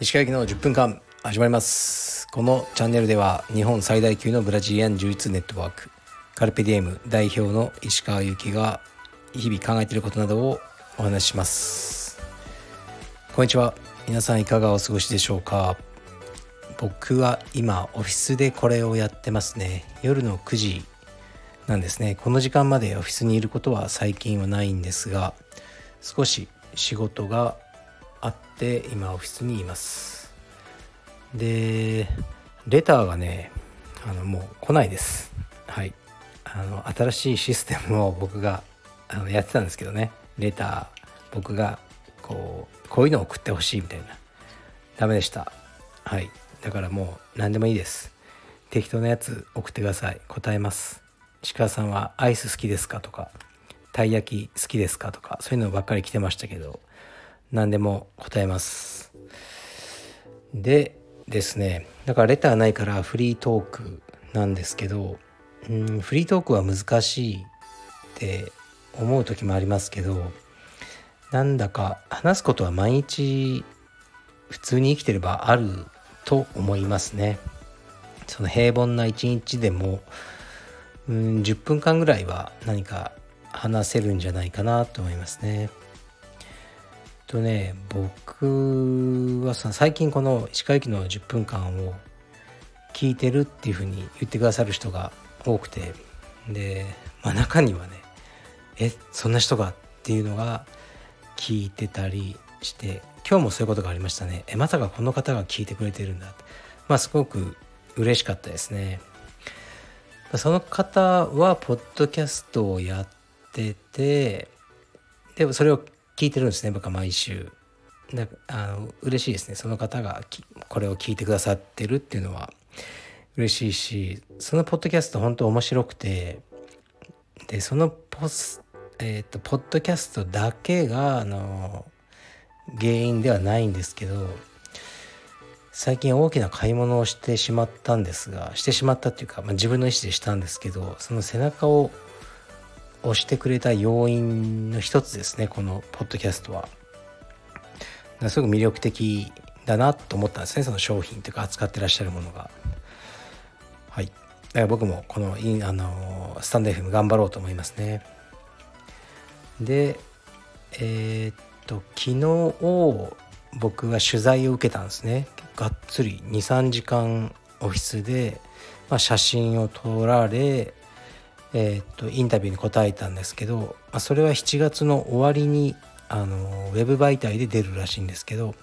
石川行の10分間始まります。このチャンネルでは日本最大級のブラジリアン柔術ネットワークカルペディエム代表の石川由紀が日々考えていることなどをお話しします。こんにちは。皆さんいかがお過ごしでしょうか。僕は今オフィスでこれをやってますね。夜の9時なんですね。この時間までオフィスにいることは最近はないんですが少し仕事があって今オフィスにいます。でレターがねあのもう来ないです。はい。あの新しいシステムを僕があのやってたんですけどね。レター僕がこうこういうのを送ってほしいみたいな。ダメでした。はい。だからもう何でもいいです。適当なやつ送ってください。答えます。鹿さんはアイス好きですか？とかたい焼き好きですか？とかそういうのばっかり来てましたけど何でも答えます。でですねだからレターないからフリートークなんですけどうんフリートークは難しいって思う時もありますけどなんだか話すことは毎日普通に生きてればあると思いますね。その平凡な一日でもうん10分間ぐらいは何か話せるんじゃないかなと思いますね。とね僕はさ最近この石川駅の10分間を聞いてるっていうふうに言ってくださる人が多くてで、まあ、中にはねえそんな人がっていうのが聞いてたりして今日もそういうことがありましたねえまさかこの方が聞いてくれてるんだってまあすごく嬉しかったですね。その方はポッドキャストをやっててでもそれを聞いてるんですね僕は毎週。だあの嬉しいですね。その方がこれを聞いてくださってるっていうのは。嬉しいしそのポッドキャスト本当面白くてでそのポス、えー、とポッドキャストだけがあの原因ではないんですけど最近大きな買い物をしてしまったんですがしてしまったっていうか、まあ、自分の意思でしたんですけどその背中を押してくれた要因の一つですねこのポッドキャストは。すごく魅力的だなと思ったんですねその商品というか扱ってらっしゃるものが。はい。だから僕もこのあのスタンド FM 頑張ろうと思いますね。でえー、っと昨日僕が取材を受けたんですね。がっつり23時間オフィスで、まあ、写真を撮られ、えー、っとインタビューに答えたんですけど、まあ、それは7月の終わりにあのウェブ媒体で出るらしいんですけど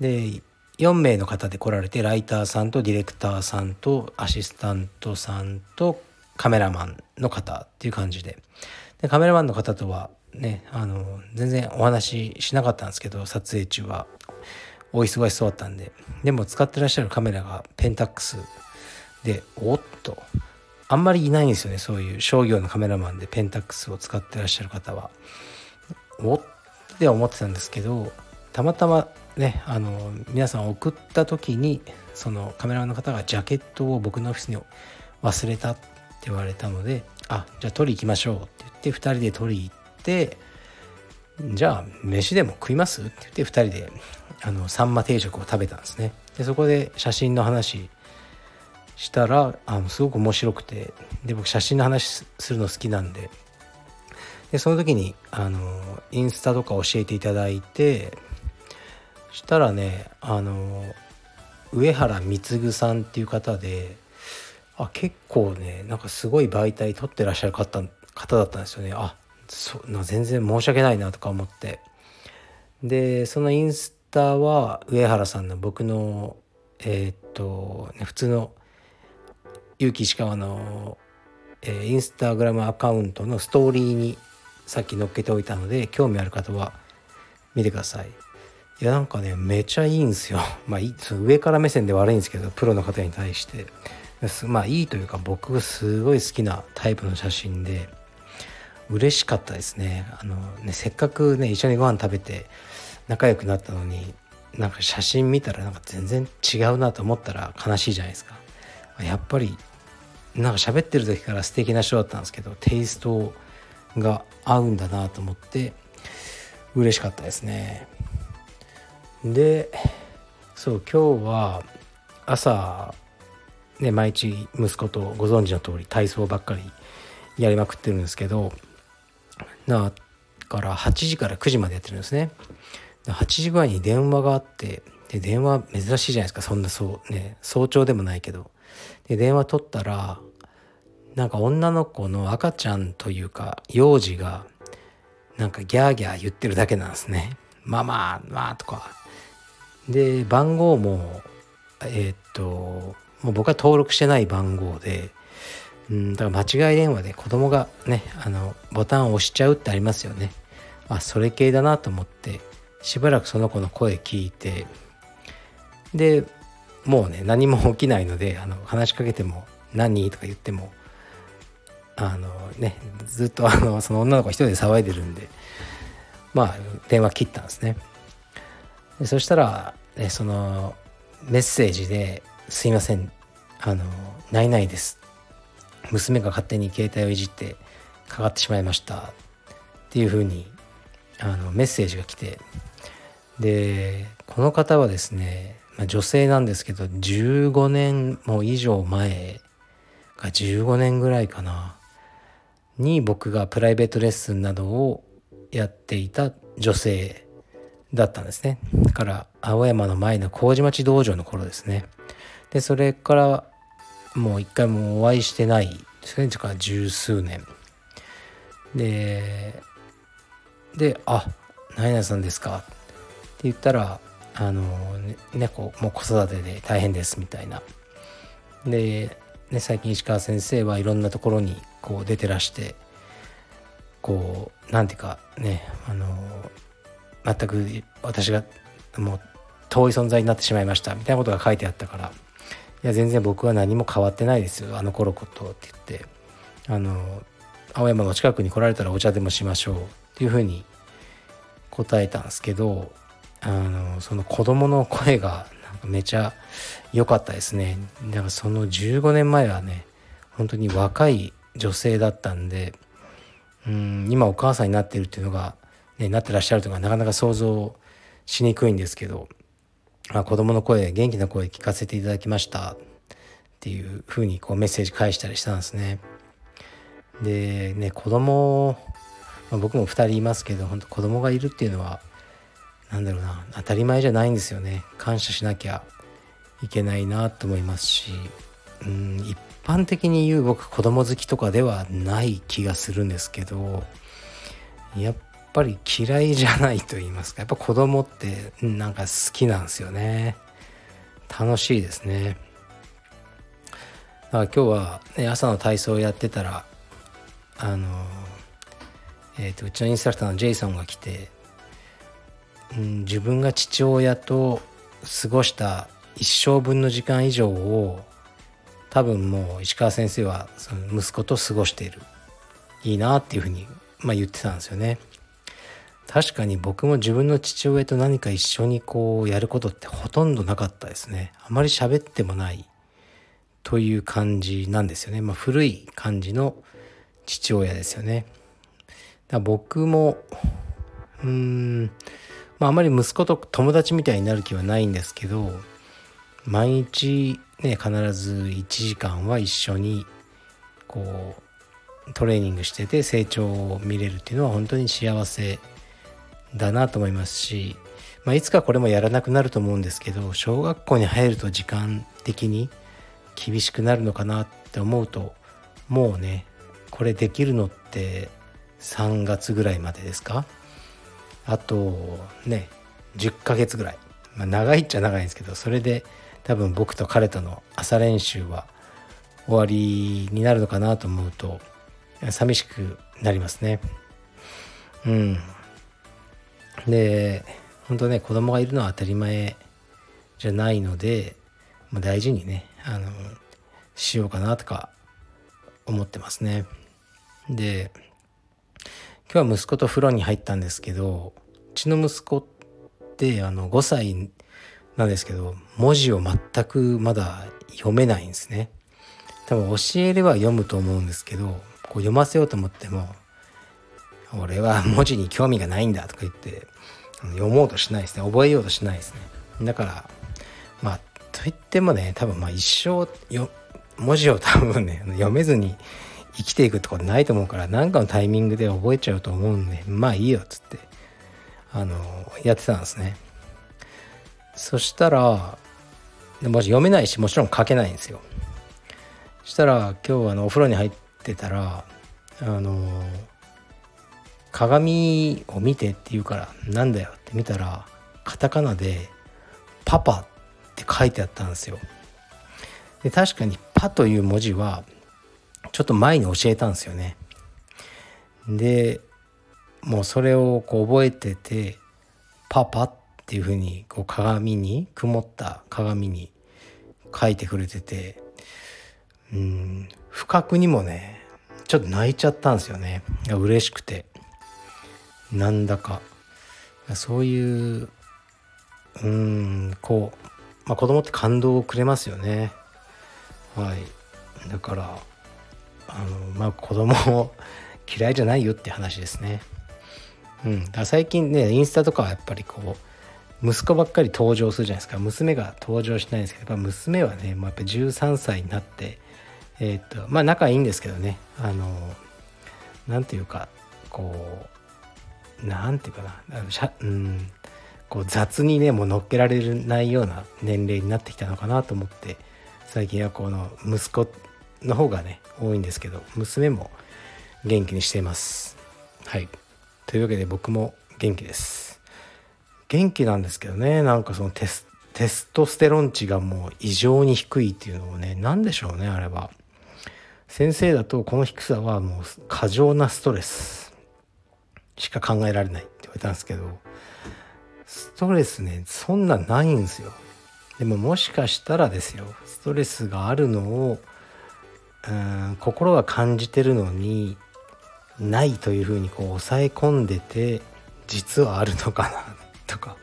で4名の方で来られてライターさんとディレクターさんとアシスタントさんとカメラマンの方っていう感じで。でカメラマンの方とはねあの全然お話ししなかったんですけど撮影中は。お忙しそうだったんで。でも使ってらっしゃるカメラがペンタックスでおっと。あんまりいないんですよねそういう商業のカメラマンでペンタックスを使ってらっしゃる方は。おって思ってたんですけどたまたまねあの皆さん送った時にそのカメラマンの方がジャケットを僕のオフィスに忘れたって言われたのであじゃあ取り行きましょうって言って2人で取り行ってじゃあ飯でも食います？って言って2人であのサンマ定食を食べたんですね。でそこで写真の話したらあのすごく面白くてで僕写真の話するの好きなんで。でその時にあのインスタとか教えていただいてしたらねあの上原貢さんっていう方であ結構ねなんかすごい媒体撮ってらっしゃる方方だったんですよね。あそ全然申し訳ないなとか思って。でそのインスタは上原さんの僕のえー、っと、ね、普通の結城石川の、えー、インスタグラムアカウントのストーリーにさっき載っけておいたので興味ある方は見てください。いやなんかねめちゃいいんですよ。まあいい上から目線で悪いんですけどプロの方に対して。まあいいというか僕がすごい好きなタイプの写真で嬉しかったですね。あのねせっかくね一緒にご飯食べて仲良くなったのになんか写真見たらなんか全然違うなと思ったら悲しいじゃないですか。やっぱりなんか喋ってる時から素敵な人だったんですけどテイストが合うんだなと思って嬉しかったですね。でそう今日は朝ね毎日息子とご存知の通り体操ばっかりやりまくってるんですけどだから8時から9時までやってるんですね8時ぐらいに電話があってで電話珍しいじゃないですかそんなそうね早朝でもないけどで電話取ったらなんか女の子の赤ちゃんというか幼児がなんかギャーギャー言ってるだけなんですね。ママまあとか。で番号もえー、っともう僕は登録してない番号でうんだから間違い電話で子供がねあのボタンを押しちゃうってありますよね。あそれ系だなと思ってしばらくその子の声聞いてでもうね何も起きないのであの話しかけても「何?」とか言ってもあのねずっとあのその女の子一人で騒いでるんでまあ電話切ったんですねでそしたら、ね、そのメッセージで「すいませんあのないないです」娘が勝手に携帯をいじってかかってしまいました。っていうふうにあのメッセージが来て。でこの方はですね、まあ、女性なんですけど15年も以上前が15年ぐらいかなに僕がプライベートレッスンなどをやっていた女性だったんですね。だから青山の前の麹町道場の頃ですね。でそれからもう一回もお会いしてない。ですねか十数年。でで「あ何々さんですか」って言ったら「あの猫、もう子育てで大変です」みたいな。でね、最近石川先生はいろんなところにこう出てらしてこうなんていうかねあの全く私がもう遠い存在になってしまいましたみたいなことが書いてあったから「いや全然僕は何も変わってないですよ。あの頃こと」って言って。あの青山の近くに来られたらお茶でもしましょうっていうふうに答えたんですけどあのその子供の声がなんかめちゃ良かったですね。だからその15年前はね本当に若い女性だったんでうん今お母さんになってるっていうのが、ね、なってらっしゃるというのがなかなか想像しにくいんですけど、あ、子供の声元気な声聞かせていただきましたっていうふうにこうメッセージ返したりしたんですね。でね子供、まあ、僕も2人いますけど本当子供がいるっていうのはなんだろうな当たり前じゃないんですよね感謝しなきゃいけないなと思いますしうん一般的に言う僕子供好きとかではない気がするんですけどやっぱり嫌いじゃないと言いますか。やっぱ子供ってなんか好きなんですよね。楽しいですね。だから今日は、ね、朝の体操をやってたらあのえーと、うちのインストラクターのジェイソンが来てうん、自分が父親と過ごした一生分の時間以上を多分もう石川先生はその息子と過ごしている。いいなっていうふうに、まあ、言ってたんですよね。確かに僕も自分の父親と何か一緒にこうやることってほとんどなかったですね。あまり喋ってもないという感じなんですよね。まあ、古い感じの父親ですよね。だ僕もうーんまあ、あまり息子と友達みたいになる気はないんですけど毎日ね必ず1時間は一緒にこうトレーニングしてて成長を見れるっていうのは本当に幸せだなと思いますし、まあ、いつかこれもやらなくなると思うんですけど小学校に入ると時間的に厳しくなるのかなって思うともうねこれできるのって3月ぐらいまでですか？あとね10ヶ月ぐらい、まあ、長いっちゃ長いんですけどそれで多分僕と彼との朝練習は終わりになるのかなと思うと寂しくなりますね。うん。で本当ね子供がいるのは当たり前じゃないので、まあ、大事にねあのしようかなとか思ってますね。で今日は息子と風呂に入ったんですけどうちの息子ってあの5歳なんですけど文字を全くまだ読めないんですね。多分教えれば読むと思うんですけどこう読ませようと思っても俺は文字に興味がないんだとか言って読もうとしないですね。覚えようとしないですね。だからまあといってもね多分まあ一生よ文字を多分ね読めずに生きていくってことないと思うから何かのタイミングで覚えちゃうと思うんでまあいいよっつってあのやってたんですね。そしたら文字読めないしもちろん書けないんですよ。そしたら今日あのお風呂に入ってたらあの鏡を見てって言うからなんだよって見たらカタカナで「パパ」って書いてあったんですよ。で確かに「パ」という文字はちょっと前に教えたんですよね。でもうそれをこう覚えてて「パパ」っていうふうにこう鏡に曇った鏡に書いてくれててうん不覚にもねちょっと泣いちゃったんですよね。嬉しくて。なんだか。そういううんこう、まあ、子供って感動をくれますよね。はい。だからあのまあ子供嫌いじゃないよって話ですね。うん。だ最近ねインスタとかはやっぱりこう息子ばっかり登場するじゃないですか。娘が登場しないんですけど娘はねもうやっぱ13歳になってえっ、とまあ仲いいんですけどね。あの何て言うかこう何て言うかなしゃうんこう雑にねもう乗っけられないような年齢になってきたのかなと思って最近はこの息子の方がね多いんですけど娘も元気にしています。はい。というわけで僕も元気です。元気なんですけどねなんかそのテステストステロン値がもう異常に低いっていうのもね何でしょうねあれは。先生だとこの低さはもう過剰なストレス。しか考えられないって言われたんですけどストレスねそんなないんですよ。でももしかしたらですよストレスがあるのをうん心が感じてるのにないというふうにこう抑え込んでて実はあるのかなとか、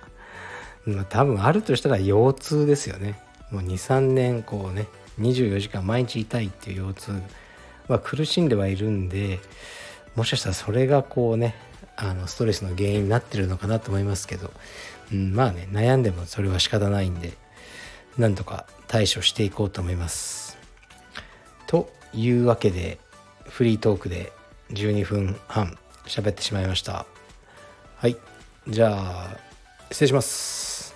多分あるとしたら腰痛ですよね。もう23年こうね24時間毎日痛いっていう腰痛は苦しんではいるんでもしかしたらそれがこうねあのストレスの原因になってるのかなと思いますけど、うん、まあね悩んでもそれは仕方ないんでなんとか対処していこうと思います。というわけでフリートークで12分半喋ってしまいました。はいじゃあ失礼します。